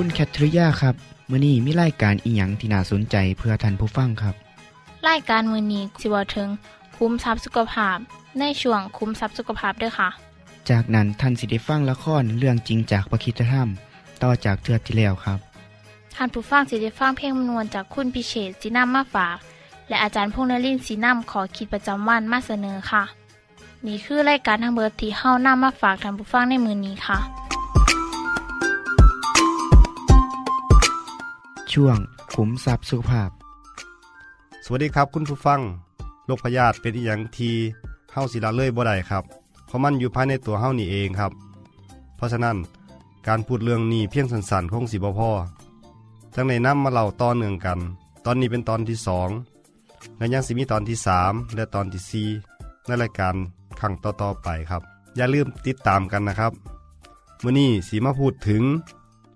คุณแคทริยาครับมื้อนี้มีรายการอีหยังที่น่าสนใจเพื่อท่านผู้ฟังครับรายการมือนี้สิเวาถึง คุ้มทรัพย์สุขภาพในช่วงคุ้มทรัพย์สุขภาพด้วยค่ะ จากนั้นท่านสิได้ฟังละครเรื่องจริงจากประคีตธรรม ต่อจากเทือกที่แล้วครับท่านผู้ฟังสิได้ฟังเพลงมนวนจากคุณพิเชษสีน้ำมาฝาก และอาจารย์พงษ์นรินทร์สีน้ำขอขีดประจำวันมาเสนอค่ะ นี่คือรายการทางเบอร์ที่เฮ้าน้ามาฝากท่านผู้ฟังในมือนี้ค่ะ ช่วงขุมทรัพย์สุขภาพ สวัสดีครับคุณผู้ฟังโรคพยาธิเป็นอีหยังที่เฮาสิละเลยบ่ได้ครับ เพราะมันอยู่ภายในตัวเฮานี่เองครับ เพราะฉะนั้นการพูดเรื่องนี้เพียงสั้นๆคงสิบ่พอจังในน้ำมาเล่าต่อเนื่องกัน ตอนนี้เป็นตอนที่สองและยังสิมีตอนที่สามและตอนที่สี่ในรายการครั้งต่อๆไปครับ อย่าลืมติดตามกันนะครับมื้อนี้สีมาพูดถึง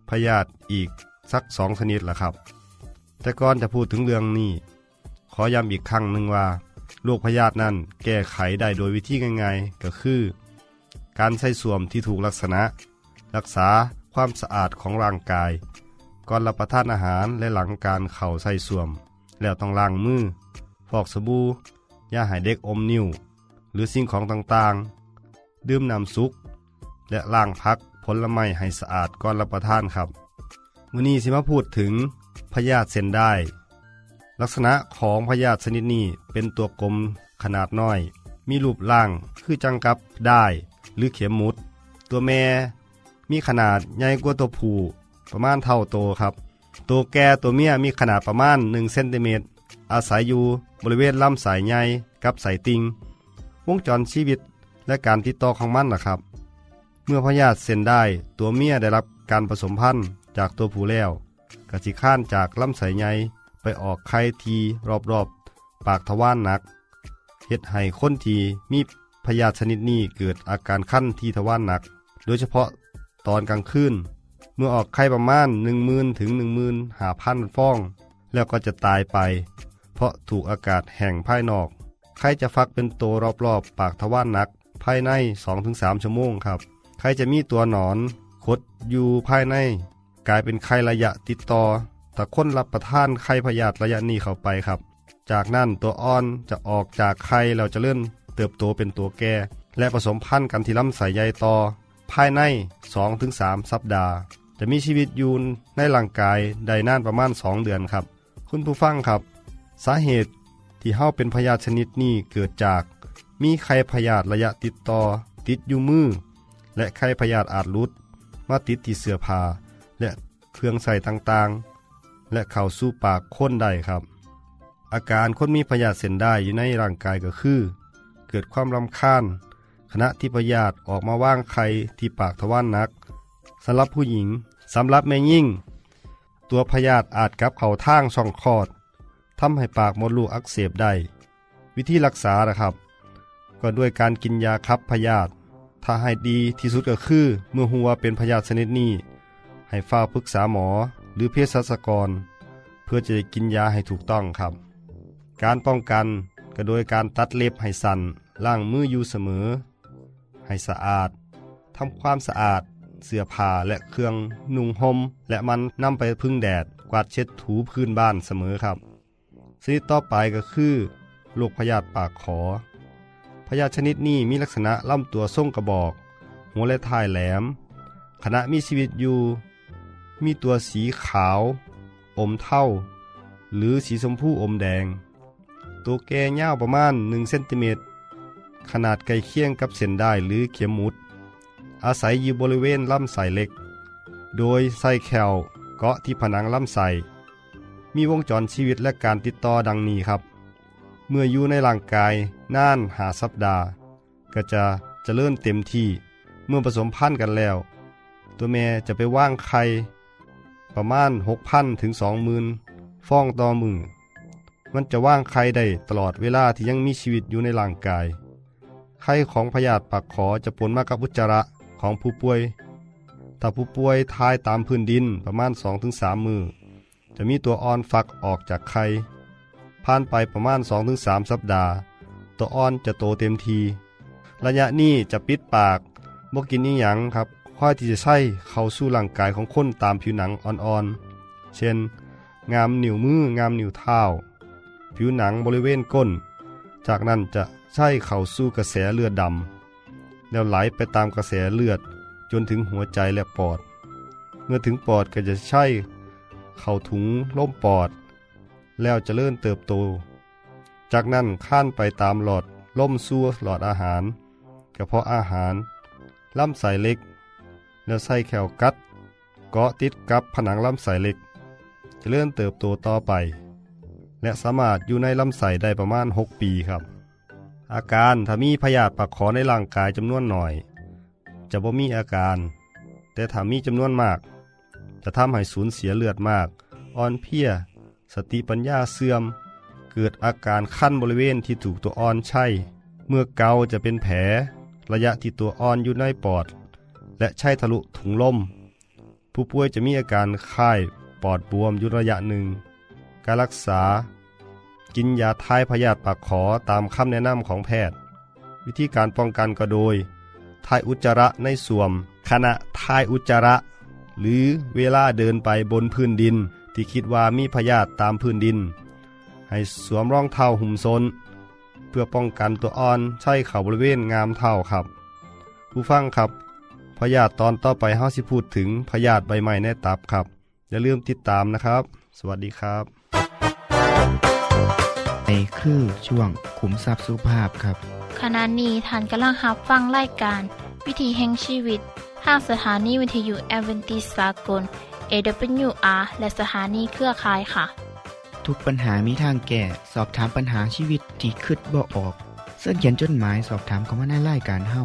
พยาธิอีก สักสองชนิดละครับ แต่ก่อนจะพูดถึงเรื่องนี้ ขอย้ำอีกครั้งหนึ่งว่าโรคพยาธินั้นแก้ไขได้โดยวิธีง่ายๆ ก็คือ การใส่สวมที่ถูกลักษณะ รักษาความสะอาดของร่างกาย ก่อนรับประทานอาหารและหลังการเข่าใส่สวม แล้วต้องล้างมือ ฟอกสบู่ยาให้เด็กอมนิ้วหรือสิ่งของต่างๆ ดื่มน้ำซุปและล้างพักผลไม้ให้สะอาดก่อนรับประทานครับ วันนี้สิมาพูดถึงพยาธิเส้นได้ ลักษณะของพยาธิชนิดนี้เป็นตัวกลมขนาดน้อย มีรูปร่างคือจังกับได้หรือเข็มมุด ตัวแม่มีขนาดใหญ่กว่าตัวผู้ประมาณเท่าโตครับ ตัวแก่ตัวเมียมีขนาดประมาณ1เซนติเมตรอาศัยอยู่บริเวณลำสายใหญ่กับสายติงวงจรชีวิตและการติดต่อของมันล่ะครับ เมื่อพยาธิเส้นได้ตัวเมียได้รับการผสมพันธุ์ จากตัวผู้แล้วกสิข้านจากลำสายใหญ่ไปออกไข่ทีรอบๆ ปากทวารหนักเฮ็ดให้คนทีมีพยาธิชนิดนี้เกิดอาการขั้นที่ทวารหนัก โดยเฉพาะตอนกลางคืนเมื่อออกไข่ประมาณ1 0,000ถึง1 5 0 0 0ฟอง แล้วก็จะตายไป เพราะถูกอากาศแห้งภายนอก ไข่จะฟักเป็นโตรอบๆ ปากทวารหนัก ภายใน 2-3 ชั่วโมงครับ ไข่จะมีตัวหนอนคดอยู่ภายใน กลายเป็นไข้ระยะติดต่อถ้าคนรับประทานไข้พยาธิระยะนี้เข้าไปครับ จากนั้นตัวอ่อนจะออกจากไข่แล้วจะเลื่อนเติบโตเป็นตัวแก่ และผสมพันธุ์กันที่ลำไส้ใหญ่ต่อ ภายใน 2-3 สัปดาห์ จะมีชีวิตอยู่ในร่างกายได้นานประมาณ 2 เดือนครับ คุณผู้ฟังครับ สาเหตุที่เฮาเป็นพยาธิชนิดนี้เกิดจาก มีไข้พยาธิระยะติดต่อ ติดอยู่มือ และไข้พยาธิอาจหลุดมาติดที่เสื้อผ้า และเครื่องใส่ต่างๆ และเข้าสู่ปากคนได้ครับ อาการคนมีพยาธิเส้นได้อยู่ในร่างกายก็คือ เกิดความรำคาญขณะที่พยาธิออกมาว่างไข่ที่ปากทวารหนักสำหรับผู้หญิงสำหรับแม่ยิ่ง ตัวพยาธิอาจกับเข้าทางช่องคลอดทำให้ปากมดลูกอักเสบได้วิธีรักษานะครับ ก็ด้วยการกินยาคับพยาธิถ้าให้ดีที่สุดก็คือ เมื่อหัวเป็นพยาธิชนิดนี้ ให้ฝ้าปรึกษาหมอหรือเภสัชกร เพื่อจะได้กินยาให้ถูกต้องครับ การป้องกันก็โดยการตัดเล็บให้สั้นล้างมืออยู่เสมอ ให้สะอาดทำความสะอาด เสื้อผ้าและเครื่องนุ่งห่มและมันนำไปพึ่งแดดกวาดเช็ดถูพื้นบ้านเสมอครับชนิดต่อไปก็คือโรคพยาธิปากขอ พยาธิชนิดนี้มีลักษณะลำตัวทรงกระบอก หัวและท้ายแหลมขณะมีชีวิตอยู่ มีตัวสีขาว อมเท่า หรือสีชมพูอมแดง ตัวแก่ยาวประมาณ1เซนติเมตร ขนาดใกล้เคียงกับเส้นได้หรือเข็มมุด อาศัยอยู่บริเวณลำไส้เล็ก โดยไส้แคลเกาะที่ผนังลำไส้มีวงจรชีวิตและการติดต่อดังนี้ครับ เมื่ออยู่ในร่างกายนานหาสัปดาห์ ก็จะเจริญเต็มที่ เมื่อผสมพันธุ์กันแล้ว ตัวแม่จะไปว่างไข่ ประมาณ 6,000ถึง20,000ฟองต่อมือ มันจะว่างไข่ได้ตลอดเวลาที่ยังมีชีวิตอยู่ในร่างกาย ไข่ของพยาธิปากขอจะปนมากับอุจจาระของผู้ป่วย ถ้าผู้ป่วยทายตามพื้นดินประมาณ 2-3 มือ จะมีตัวอ่อนฟักออกจากไข่ ผ่านไปประมาณ 2-3 สัปดาห์ ตัวอ่อนจะโตเต็มที ระยะนี้จะปิดปากบ่กินนิหยังครับ ค่อยที่จะใช้เข้าสู่ร่างกายของคนตามผิวหนังอ่อนๆ เช่น งามนิ้วมืองามนิ้วเท้า ผิวหนังบริเวณก้น จากนั้นจะใช้เข้าสู่กระแสเลือดดำแล้วไหลไปตามกระแสเลือดจนถึงหัวใจและปอด เมื่อถึงปอดก็จะใช้เข้าถุงลมปอด แล้วจะเลื่อนเติบโต จากนั้นข้านไปตามหลอดล่มซัวหลอดอาหาร กระเพาะอาหารลำไส้เล็ก แล้วไส้แขวกัด เกาะติดกับผนังลำไส้เล็กเจะเลื่อนเติบโตต่อไป และสามารถอยู่ในลำไส้ได้ประมาณ 6 ปีครับ อาการถ้ามีพยาธิปากขอในร่างกายจำนวนหน่อย จะบ่มีอาการ แต่ถ้ามีจำนวนมาก จะทำให้สูญเสียเลือดมาก อ่อนเพลีย สติปัญญาเสื่อม เกิดอาการคั้นบริเวณที่ถูกตัวอ่อนใช่ เมื่อเกาจะเป็นแผล ระยะที่ตัวอ่อนอยู่ในปอด และใช่ทะลุถุงลม ผู้ป่วยจะมีอาการคายปอดบวมอยู่ระยะหนึ่ง การรักษา กินยาทายพยาธิปากขอตามคำแนะนำของแพทย์ วิธีการป้องกันก็โดยทายอุจจาระในสวม ขณะทายอุจจาระ หรือเวลาเดินไปบนพื้นดินที่คิดว่ามีพยาธิตามพื้นดิน ให้สวมรองเท้าหุ้มซนเพื่อป้องกันตัวอ่อนใช้เข่าบริเวณงามเท้าครับ ผู้ฟังครับ พยาธิตอนต่อไปเฮาสิพูดถึงพยาธิใบไม้ในตับครับ อย่าลืมติดตามนะครับ สวัสดีครับในคือช่วงขุมทรัพย์สุภาพครับ ขณะนี้ท่านกำลังรับฟังรายการ วิถีแห่งชีวิตทางสถานีวิทยุแอเวนติสากล AWR และสถานีเครือข่ายค่ะ ทุกปัญหามีทางแก้ สอบถามปัญหาชีวิตที่คิดบ่ออก เสื้อเขียนจดหมายสอบถามเขามาในรายการเฮา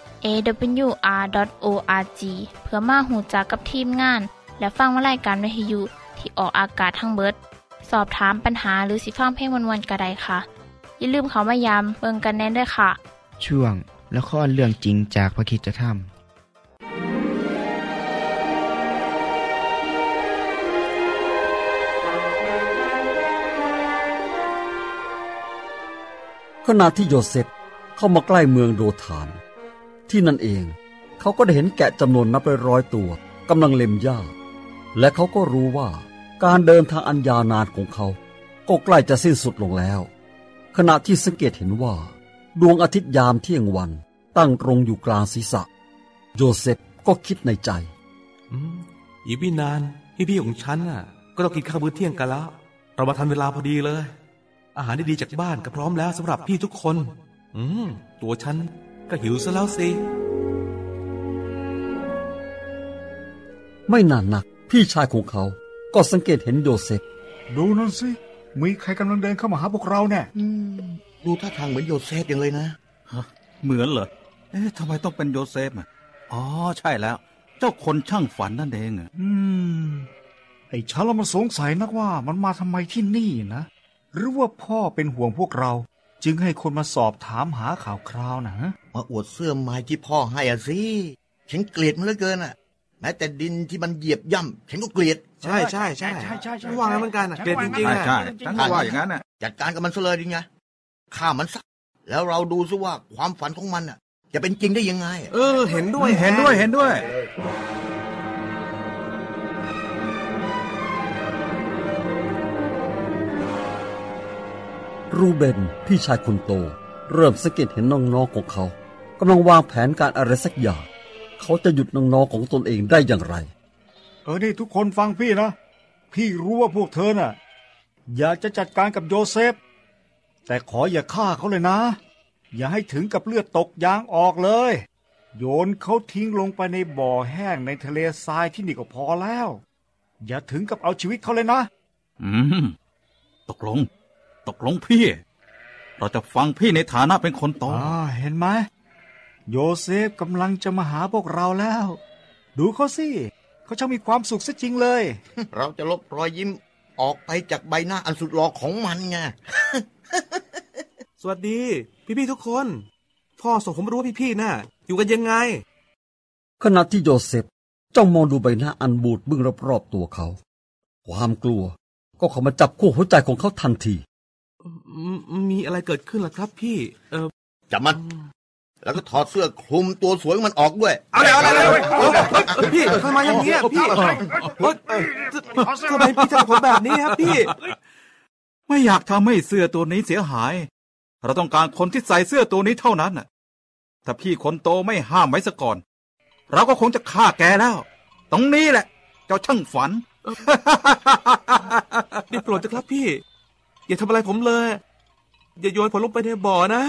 awr.org เพื่อมาหูจักกับทีมงาน และฟังวารายการวิทยุที่ออกอากาศทั้งเบิด สอบถามปัญหาหรือสิฟังเพลงวันๆกระไดค่ะ อย่าลืมเขามายามเบิงกันแน่นด้วยค่ะ ช่วงและข้อเรื่องจริงจากพระคิดจะทำขณะที่โยเซฟเข้ามาใกล้เมืองโดธาน ที่นั่นเอง เขาก็ได้เห็นแกะจำนวนนับร้อยตัวกำลังเล็มหญ้า และเขาก็รู้ว่าการเดินทางอันยาวนานของเขา ก็ใกล้จะสิ้นสุดลงแล้ว ขณะที่สังเกตเห็นว่า ดวงอาทิตย์ยามเที่ยงวัน ตั้งตรงอยู่กลางศีรษะ โยเซฟก็คิดในใจอืมอีกไม่นานพี่ๆของฉันน่ะ ก็ต้องกินข้าวมื้อเที่ยงกันแล้ว เรามาทันเวลาพอดีเลย อาหารดีๆจากบ้านก็พร้อมแล้วสำหรับพี่ทุกคน อืมตัวฉัน ก็หิวซะแล้วสิ ไม่นานนัก พี่ชายของเขา ก็สังเกตเห็นโยเซฟ ดูนั่นสิ มีใครกำลังเดินเข้ามาหาพวกเราแน่ดูท่าทางเหมือนโยเซฟอย่างเลยนะ เหมือนเหรอ เอ๊ะทำไมต้องเป็นโยเซฟอะ อ๋อ ใช่แล้ว เจ้าคนช่างฝันนั่นเองอะอืม ไอ้ฉันเรามาสงสัยนักว่า มันมาทำไมที่นี่นะ หรือว่าพ่อเป็นห่วงพวกเรา จึงให้คนมาสอบถามหาข่าวคราวนะฮะมาอวดเสื้อไม้ที่พ่อให้อะสิฉันเกลียดมันเหลือเกินอะแม้แต่ดินที่มันเหยียบย่ำฉันก็เกลียดใช่ใช่ใช่ใช่ใช่ใช่ฉันว่างั้นเหมือนกันน่ะเกลียดจริงๆใช่อะใช่ฉันก็ว่าอย่างนั้นน่ะจัดการกับมันซะเลยดีไงฆ่ามันซะแล้วเราดูซิว่าความฝันของมันอะ จะเป็นจริงได้ยังไง เออ เห็นด้วยเห็นด้วยเห็นด้วย รูเบนพี่ชายคนโต เริ่มสังเกตเห็นน้องๆของเขากำลังวางแผนการอะไรสักอย่างเขาจะหยุดน้องๆของตนเองได้อย่างไร เออนี่ทุกคนฟังพี่นะ พี่รู้ว่าพวกเธอน่ะ อยากจะจัดการกับโยเซฟ แต่ขออย่าฆ่าเขาเลยนะ อย่าให้ถึงกับเลือดตกยางออกเลย โยนเขาทิ้งลงไปในบ่อแห้งในทะเลทรายที่นี่ก็พอแล้ว อย่าถึงกับเอาชีวิตเขาเลยนะ อืม ตกลง ตกลงพี่ เราจะฟังพี่ในฐานะเป็นคนโตอ่าเห็นไหมโยเซฟกำลังจะมาหาพวกเราแล้ว ดูเขาสิเขาช่างมีความสุขซะจริงเลย เราจะลบรอยยิ้มออกไปจากใบหน้าอันสุดหล่อของมันไง สวัสดี พี่ๆทุกคน พ่อส่งผมมารู้ว่าพี่ๆน่ะ อยู่กันยังไง ขณะที่โยเซฟจ้องมองดูใบหน้าอันบูดบึ้งรอบๆตัวเขา ความกลัวก็เข้ามาจับขั้วหัวใจของเขาทันที มมีอะไรเกิดขึ้นล่ะครับพี่ เออจับมัน แล้วก็ถอดเสื้อคลุมตัวสวยของมันออกด้วยอะไรอะไรอะไรพี่ทำไมอย่างเงี้ยพี่เฮ้ยทำไมพี่ทำกับผมแบบนี้ครับพี่ ไม่อยากทำให้เสื้อตัวนี้เสียหาย เราต้องการคนที่ใส่เสื้อตัวนี้เท่านั้นน่ะถ้าพี่คนโตไม่ห้ามไว้ซะก่อน เราก็คงจะฆ่าแกแล้ว ตรงนี้แหละ เจ้าช่างฝันได้โปรดเถอะครับพี่ อย่าทำอะไรผมเลย อย่าโยนผมลงไปในบ่อนะ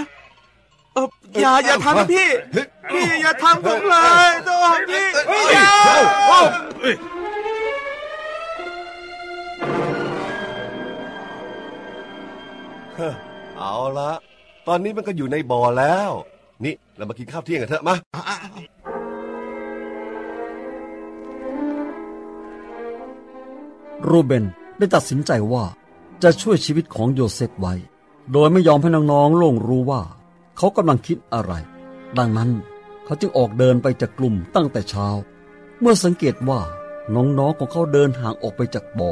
เอออย่าอย่าทำนะพี่ พี่อย่าทำผมเลยต้องพี่อย่าเอาละตอนนี้มันก็อยู่ในบ่อแล้ว นี่เรามากินข้าวเที่ยงกันเถอะมารูเบนได้ตัดสินใจว่า จะช่วยชีวิตของโยเซฟไว้ โดยไม่ยอมให้น้องๆล่วงรู้ว่า เขากำลังคิดอะไร ดังนั้นเขาจึงออกเดินไปจากกลุ่มตั้งแต่เช้า เมื่อสังเกตว่าน้องๆของเขาเดินห่างออกไปจากบ่อ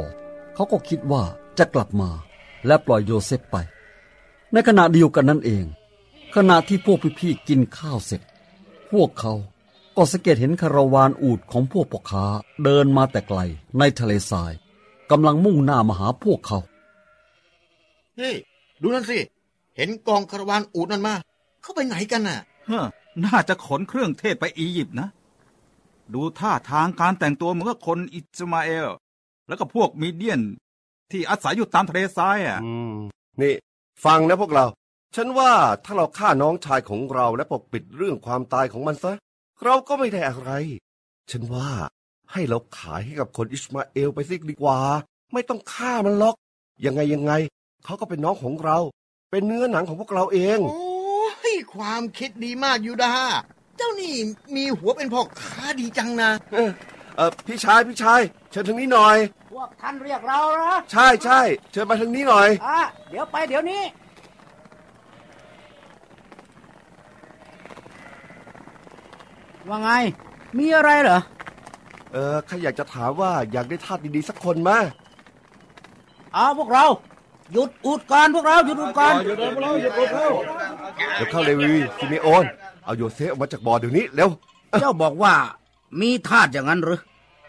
เขาก็คิดว่าจะกลับมาและปล่อยโยเซฟไป ในขณะเดียวกันนั่นเอง ขณะที่พวกพี่ๆกินข้าวเสร็จ พวกเขาก็สังเกตเห็นคาราวานอูฐของพวกพ่อค้าเดินมาแต่ไกลในทะเลทรายกำลังมุ่งหน้ามาหาพวกเขา เฮ้ยดูนั่นสิ เห็นกองคาราวานอูดนั่นมา เข้าไปไหนกันน่ะเฮ้อน่าจะขนเครื่องเทศไปอียิปต์นะ ดูท่าทางการแต่งตัวเหมือนกับคนอิสมาเอล แล้วก็พวกมีเดียน ที่อาศัยอยู่ตามทะเลทรายอะอืมนี่ ฟังนะพวกเรา ฉันว่าถ้าเราฆ่าน้องชายของเราและปกปิดเรื่องความตายของมันซะ เราก็ไม่ได้อะไร ฉันว่าให้เราขายให้กับคนอิสมาเอลไปสิดีกว่า ไม่ต้องฆ่ามันหรอก ยังไงยังไง เขาก็เป็นน้องของเรา เป็นเนื้อหนังของพวกเราเอง โอ้ยความคิดดีมากยูดาเจ้านี่มีหัวเป็นพ่อค้าดีจังนะ เออเออพี่ชายพี่ชายเชิญทางนี้หน่อย พวกท่านเรียกเราเหรอใช่ใช่เชิญมาทางนี้หน่อย อะเดี๋ยวไปเดี๋ยวนี้ ว่าไง มีอะไรเหรอ เออข้าอยากจะถามว่าอยากได้ทาสดีๆสักคนมั้ย เอ้าพวกเรา หยุดอูฐก่อนพวกเราหยุดอูฐก่อนเดี๋ยวเข้าเลวีซิเมโอน เอาโยเซฟออกมาจากบ่อเดี๋ยวนี้เร็วเจ้าบอกว่ามีทาสอย่างนั้นหรือ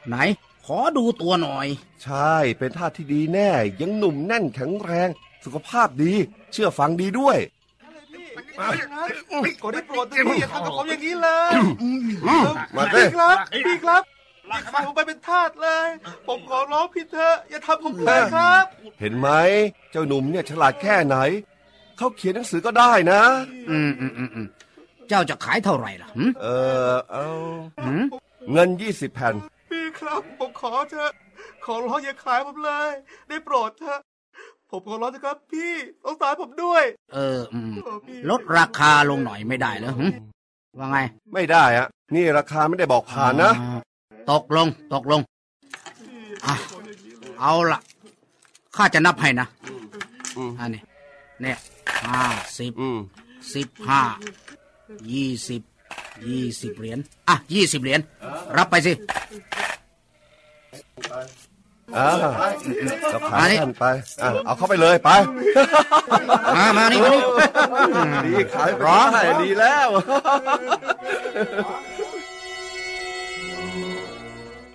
ไหน ขอดูตัวหน่อย ใช่เป็นทาสที่ดีแน่ ยังหนุ่มแน่นแข็งแรง สุขภาพดี เชื่อฟังดีด้วยขอได้โปรดเถอะพี่อย่าทำกับผมอย่างนี้เลยมาเต้พี่ครับพี่ครับ อย่าขายผมไปเป็นทาสเลย ผมขอร้องพี่เถอะอย่าทำผมเลยครับ เห็นไหมเจ้าหนุ่มเนี่ยฉลาดแค่ไหน เขาเขียนหนังสือก็ได้นะ อืมอืมอืมอืมเจ้าจะขายเท่าไหร่ล่ะหึเออเอาหึเงินยี่สิบแผ่น พี่ครับ ผมขอเถอะขอร้องอย่าขายผมเลย ได้โปรดเถอะ ผมขอร้องเถอะครับ พี่สงสารผมด้วยเอออืมลดราคาลงหน่อยไม่ได้เหรอหึว่าไงไม่ได้อะนี่ราคาไม่ได้บอกผ่านนะอ่า ตกลง ตกลงอเอาละข้าจะนับให้นะอันนี้เนี่ยห้าสิบสิบห้ายี่สิบยี่สิบเหรียญอะยี่สิบเหรียญรับไปสิอ่าเอาขายไปเอาเข้าไปเลยไป มามานี่มานี่ดีขายร้องดีแล้ว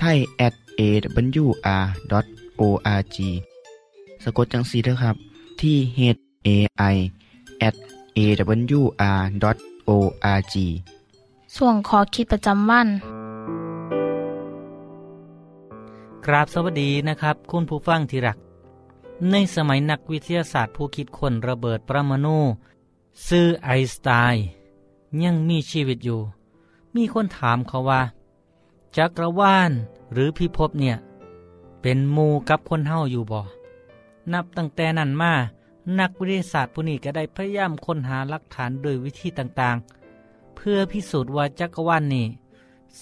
ไทย at awr.org สะกดจังสีนะครับ ที่ h a i at awr.org ส่วนขอคิดประจำวันกราบสวัสดีนะครับ คุณผู้ฟังที่รัก ในสมัยนักวิทยาศาสตร์ผู้คิดค้นระเบิดปรมาณูซื่อไอน์สไตน์ยังมีชีวิตอยู่ มีคนถามเขาว่า จักรวาลหรือพิภพเนี่ย เป็นมูกับคนเฮาอยู่บ่ นับตั้งแต่นั้นมา นักวิทยาศาสตร์ผู้นี้ก็ได้พยายามค้นหาหลักฐานโดยวิธีต่างๆ เพื่อพิสูจน์ว่าจักรวาลนี้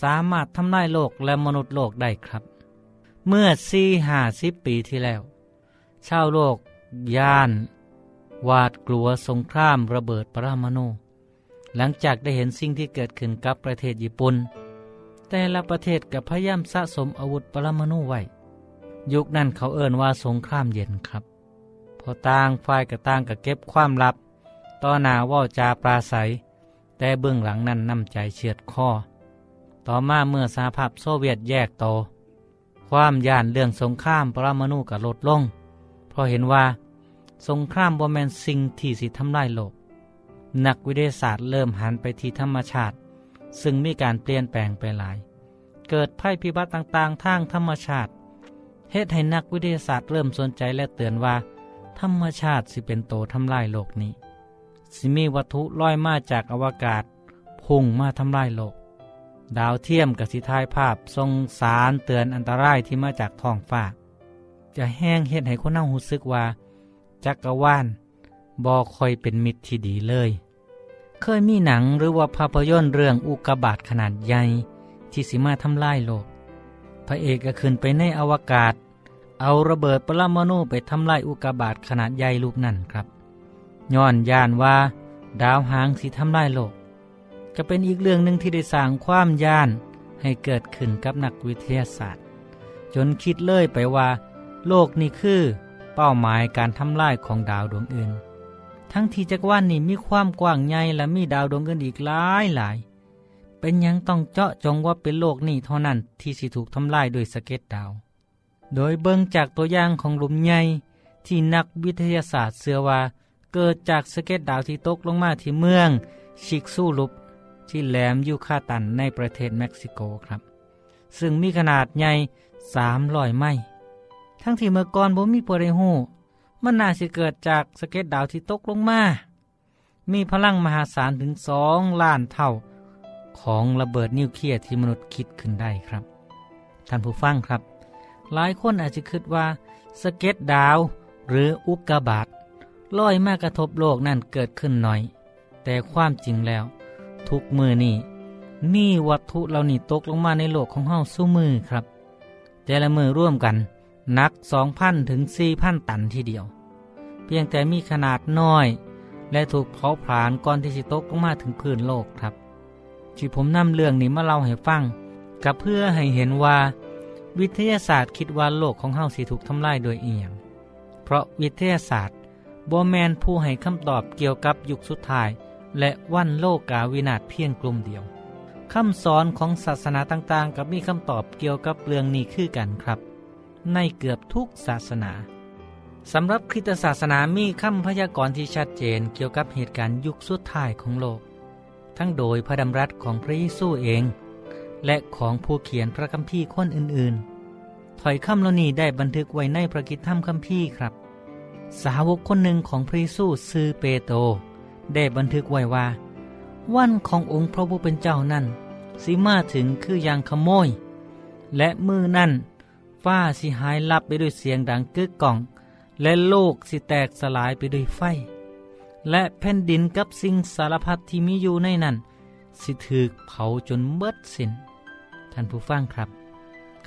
สามารถทำลายโลกและมนุษย์โลกได้ครับ เมื่อสี่ห้าสิบปีที่แล้ว ชาวโลก ย่าน วาดกลัวสงครามระเบิดปรมาณูหลังจากได้เห็นสิ่งที่เกิดขึ้นกับประเทศญี่ปุ่น แต่ละประเทศกับพยายามสะสมอาวุธปรมาณูไว้ ยุคนั้นเขาเอ่นว่าสงครามเย็นครับ พอต่างฝ่ายกับต่างกับเก็บความลับ ต่อหน้าว่าจาปราศัย แต่เบื้องหลังนั้นนำใจเฉียดคอ ต่อมาเมื่อสหภาพโซเวียตแยกโต ความย่านเรื่องสงครามปรมาณูก็ลดลง เพราะเห็นว่า สงครามบ่แมนสิ่งที่สิทำลายโลก นักวิทยาศาสตร์เริ่มหันไปที่ธรรมชาติ ซึ่งมีการเปลี่ยนแปลงไปหลาย เกิดภัยพิบัติต่างๆ ทางธรรมชาติเหตุให้นักวิทยาศาสตร์เริ่มสนใจและเตือนว่า ธรรมชาติสิเป็นโตทำลายโลกนี้ สิมีวัตถุลอยมาจากอวกาศพุ่งมาทำลายโลก ดาวเทียมกับสิทายภาพทรงสารเตือนอันตรายที่มาจากท้องฟ้า จะแห้งเห็นให้คนเน่าหูซึกว่า จักรวาลบอคอยเป็นมิตรที่ดีเลย เคยมีหนังหรือว่าภาพยนตร์เรื่องอุกกาบาตขนาดใหญ่ ที่สิมาทำลายโลก พระเอกก็ขึ้นไปในอวกาศ เอาระเบิดปรมาณูไปทำลายอุกกาบาตขนาดใหญ่ลูกนั่นครับย้อนยานว่า ดาวหางสิทำลายโลกจะเป็นอีกเรื่องหนึ่งที่ได้สร้างความย่านให้เกิดขึ้นกับนักวิทยาศาสตร์ จนคิดเลยไปว่า โลกนี่คือ เป้าหมายการทำลายของดาวดวงอื่น ทั้งที่จักรวาลนี้มีความกว้างใหญ่และมีดาวดวงอื่นอีกหลายหลาย เป็นยังต้องเจาะจงว่าเป็นโลกนี้เท่านั้นที่สิถูกทำลายโดยสเก็ดดาว โดยเบิ่งจากตัวอย่างของหลุมใหญ่ที่นักวิทยาศาสตร์เชื่อว่า เกิดจากสเก็ดดาวที่ตกลงมาที่เมืองชิกซูลุปที่แหลมยูคาตันในประเทศเม็กซิโกครับ ซึ่งมีขนาดใหญ่300ไมล์ทั้งที่เมื่อก่อนบ่มีผู้ใดฮู้ มันน่าสิเกิดจากสะเก็ดดาวที่ตกลงมา มีพลังมหาศาลถึงสองล้านเท่าของระเบิดนิวเคลียร์ที่มนุษย์คิดขึ้นได้ครับ ท่านผู้ฟังครับ หลายคนอาจจะคิดว่าสะเก็ดดาวหรืออุกกาบาตลอยมากระทบโลกนั่นเกิดขึ้นหน่อย แต่ความจริงแล้ว ทุกมือนี่มีวัตถุเหล่านี้ตกลงมาในโลกของเฮาสู้มือครับ แต่ละมือร่วมกัน นัก 2,000 ถึง 4,000 ตันทีเดียว เพียงแต่มีขนาดน้อย และถูกเผาผลาญก่อนที่จะตกลงมาถึงพื้นโลกครับที่ผมนำเรื่องนี้มาเล่าให้ฟังกับเพื่อให้เห็นว่า วิทยาศาสตร์คิดว่าโลกของเฮาสิถูกทำลายโดยเอียง เพราะวิทยาศาสตร์บแมนผู้ให้คำตอบเกี่ยวกับยุคสุดท้าย และวันโลกาวินาศเพียงกลุ่มเดียวคำสอนของศาสนาต่างๆ กับมีคำตอบเกี่ยวกับเรื่องนี้คือกันครับ ในเกือบทุกศาสนาสำหรับคริสตศาสนามีคำพยากรณ์ที่ชัดเจนเกี่ยวกับเหตุการณ์ยุคสุดท้ายของโลก ทั้งโดยพระดำรัสของพระเยซูเอง และของผู้เขียนพระคัมภีร์คนอื่นๆ ถอยคำเหล่านี้ได้บันทึกไว้ในพระกิตธรรมคัมภีร์ครับ สาวกคนหนึ่งของพระเยซูซือเปโตรได้บันทึกไว้ว่า วันขององค์พระผู้เป็นเจ้านั้นสิมาถึงคืออย่างขโมย และมือนั่น ฟ้าสิหายลับไปด้วยเสียงดังกึกก้อง และโลกสิแตกสลายไปด้วยไฟ และแผ่นดินกับสิ่งสารพัดที่มีอยู่ในนั้น สิถือเผาจนเบิดสิน้นท่านผู้ฟังครับ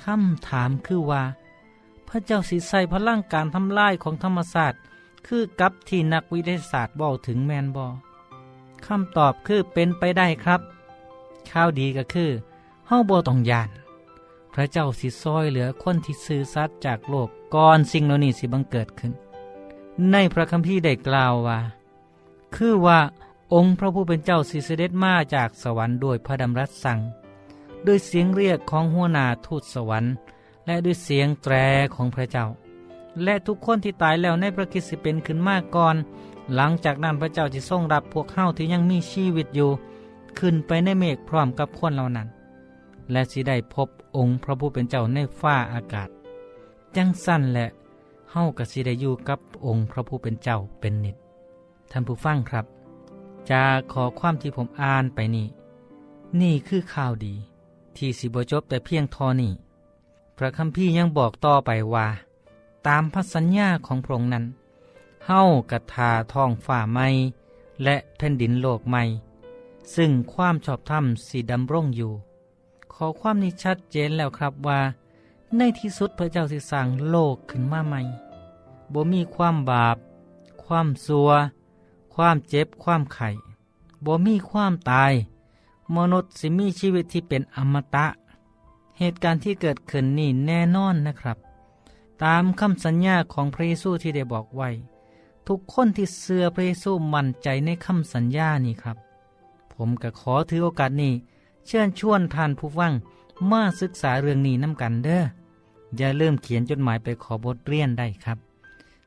คำถามคือว่า พระเจ้าสิใส่พลังการทำลายของธรรมศาสตร์ คือกับที่นักวิทยาศาสตร์บอกถึงแมนบอคำตอบคือเป็นไปได้ครับ ข้าวดีก็คือเฮาบ่ต้องยาน พระเจ้าสิซอยเหลือคนที่ซื่อสัตย์จากโลกก่อนสิ่งเหล่านี้สิบังเกิดขึ้น ในพระคัมภีร์ได้กล่าวว่า คือว่าองค์พระผู้เป็นเจ้าสิเสด็จมาจากสวรรค์โดยพระดำรัสสั่งด้วยเสียงเรียกของหัวหน้าทูตสวรรค์ และด้วยเสียงแตรของพระเจ้า และทุกคนที่ตายแล้วในพระคิดสิเป็นขึ้นมาก่อน หลังจากนั้นพระเจ้าจะทรงรับพวกเฮาที่ยังมีชีวิตอยู่ ขึ้นไปในเมฆพร้อมกับคนเหล่านั้น และสิได้พบองค์พระผู้เป็นเจ้าในฟ้าอากาศ จังสั้นแหละเฮากับสิได้อยู่กับองค์พระผู้เป็นเจ้าเป็นนิดท่านผู้ฟังครับ จะขอความที่ผมอ่านไปนี่ นี่คือข่าวดี ที่สิบจบแต่เพียงทอนี่พระคัมภีร์ยังบอกต่อไปว่า ตามพัสัญญาของพระองค์นั้นเฮ้ากระทาท้องฝ่าไม้และแผ่นดินโลกใหม่ ซึ่งความชอบธรรมสีดำร่งอยู่ อความนี้ชัดเจนแล้วครับว่า ในที่สุดพระเจ้าสิสร้างโลกขึ้นมาใหม่บ่มีความบาป ความซัว ความเจ็บ ความไข่บ่มีความตาย มนุษย์สิมีชีวิตที่เป็นอมตะ เหตุการณ์ที่เกิดขึ้นนี่แน่นอนนะครับ ตามคำสัญญาของพระเยซูที่ได้บอกไว้ ทุกคนที่เสื่อพระเยซูมั่นใจในคำสัญญานี่ครับ ผมก็ขอถือโอกาสนี้ เชิญชวนท่านผู้ฟังมาศึกษาเรื่องนี้น้ำกันเด้ออย่าเริ่มเขียนจดหมายไปขอบทเรียนได้ครับ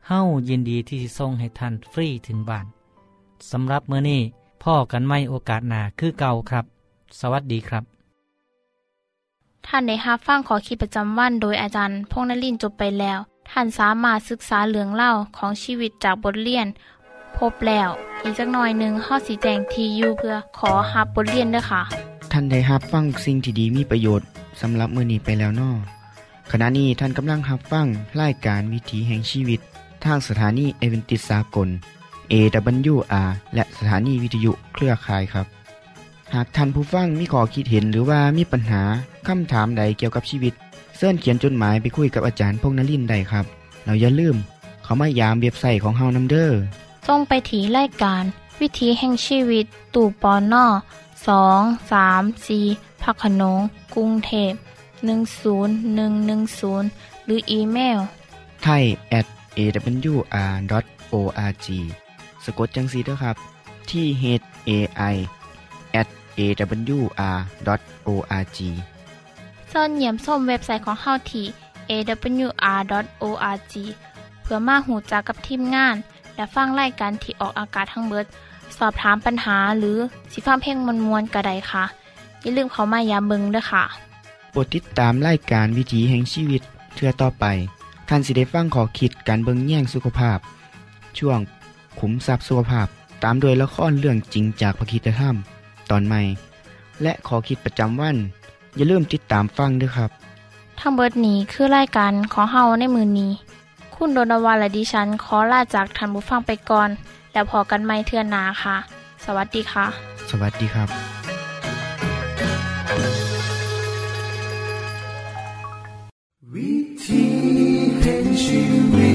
เฮ้ายินดีที่ส่งให้ท่านฟรีถึงบ้านสำหรับเมื่อนี้พ่อกันไม่โอกาสหนาคือเก่าครับ สวัสดีครับ ท่านได้รับฟังขอคิดประจำวันโดยอาจารย์พงนลินจบไปแล้ว ท่านสามารถศึกษาเหลืองเล่าของชีวิตจากบทเรียน พบแล้ว อีกสักหน่อยหนึ่งข้อสีแจงทียูเพื่อขอฮับบทเรียนด้วยค่ะ ท่านได้รับฟังสิ่งที่ดีมีประโยชน์สำหรับมือนี้ไปแล้วนอขณะนี้ท่านกำลังรับฟังรายการวิถีแห่งชีวิต ทางสถานีเอเวนติสากล AWR และสถานีวิทยุเครือข่ายครับ หากท่านผู้ฟังมีข้อคิดเห็นหรือว่ามีปัญหาคำถามใดเกี่ยวกับชีวิตเสินเขียนจดหมายไปคุยกับอาจารย์พงนลินได้ครับ เราอย่าลืม เขามายามเว็บไซต์ของเฮานัมเดอร์ส่งไปถีรายการ วิถีแห่งชีวิตตู่ปอนนอ สองสามสีพักขนงกรุงเทพ10110 หรืออีเมลไทย at awr.org สะกดจังสีด้วยครับ ที่ h a i at awr.org ส่วนเหยี่ยมส้มเว็บไซต์ของเฮาที่ awr.org เพื่อมาหูจักกับทีมงาน และฟังไล่กันที่ออกอากาศทั้งเบิด สอบถามปัญหาหรือสิฟ้าเพ่งมวลมวลกระไดค่ะ อย่าลืมเขามายามเบิงด้วยค่ะโปรดติดตามไล่การวิถีแห่งชีวิตเทือต่อไปท่านสิได้ฟังขอคิดการเบิงแย่งสุขภาพ ช่วงขุมทรัพย์สุขภาพตามโดยละครเรื่องจริงจากพระคีตธรรม ตอนใหม่ และขอคิดประจำวัน อย่าลืมติดตามฟังด้วยครับ ทั้งเบิดนี้คือรายการของเฮาในมือนี้ คุณโดนวาและดิฉันขอลาจากทันบุฟังไปก่อน แล้วพอกันไม่เทื่อนนาค่ะ สวัสดีค่ะ สวัสดีครับ วิธีแห่งชีวิต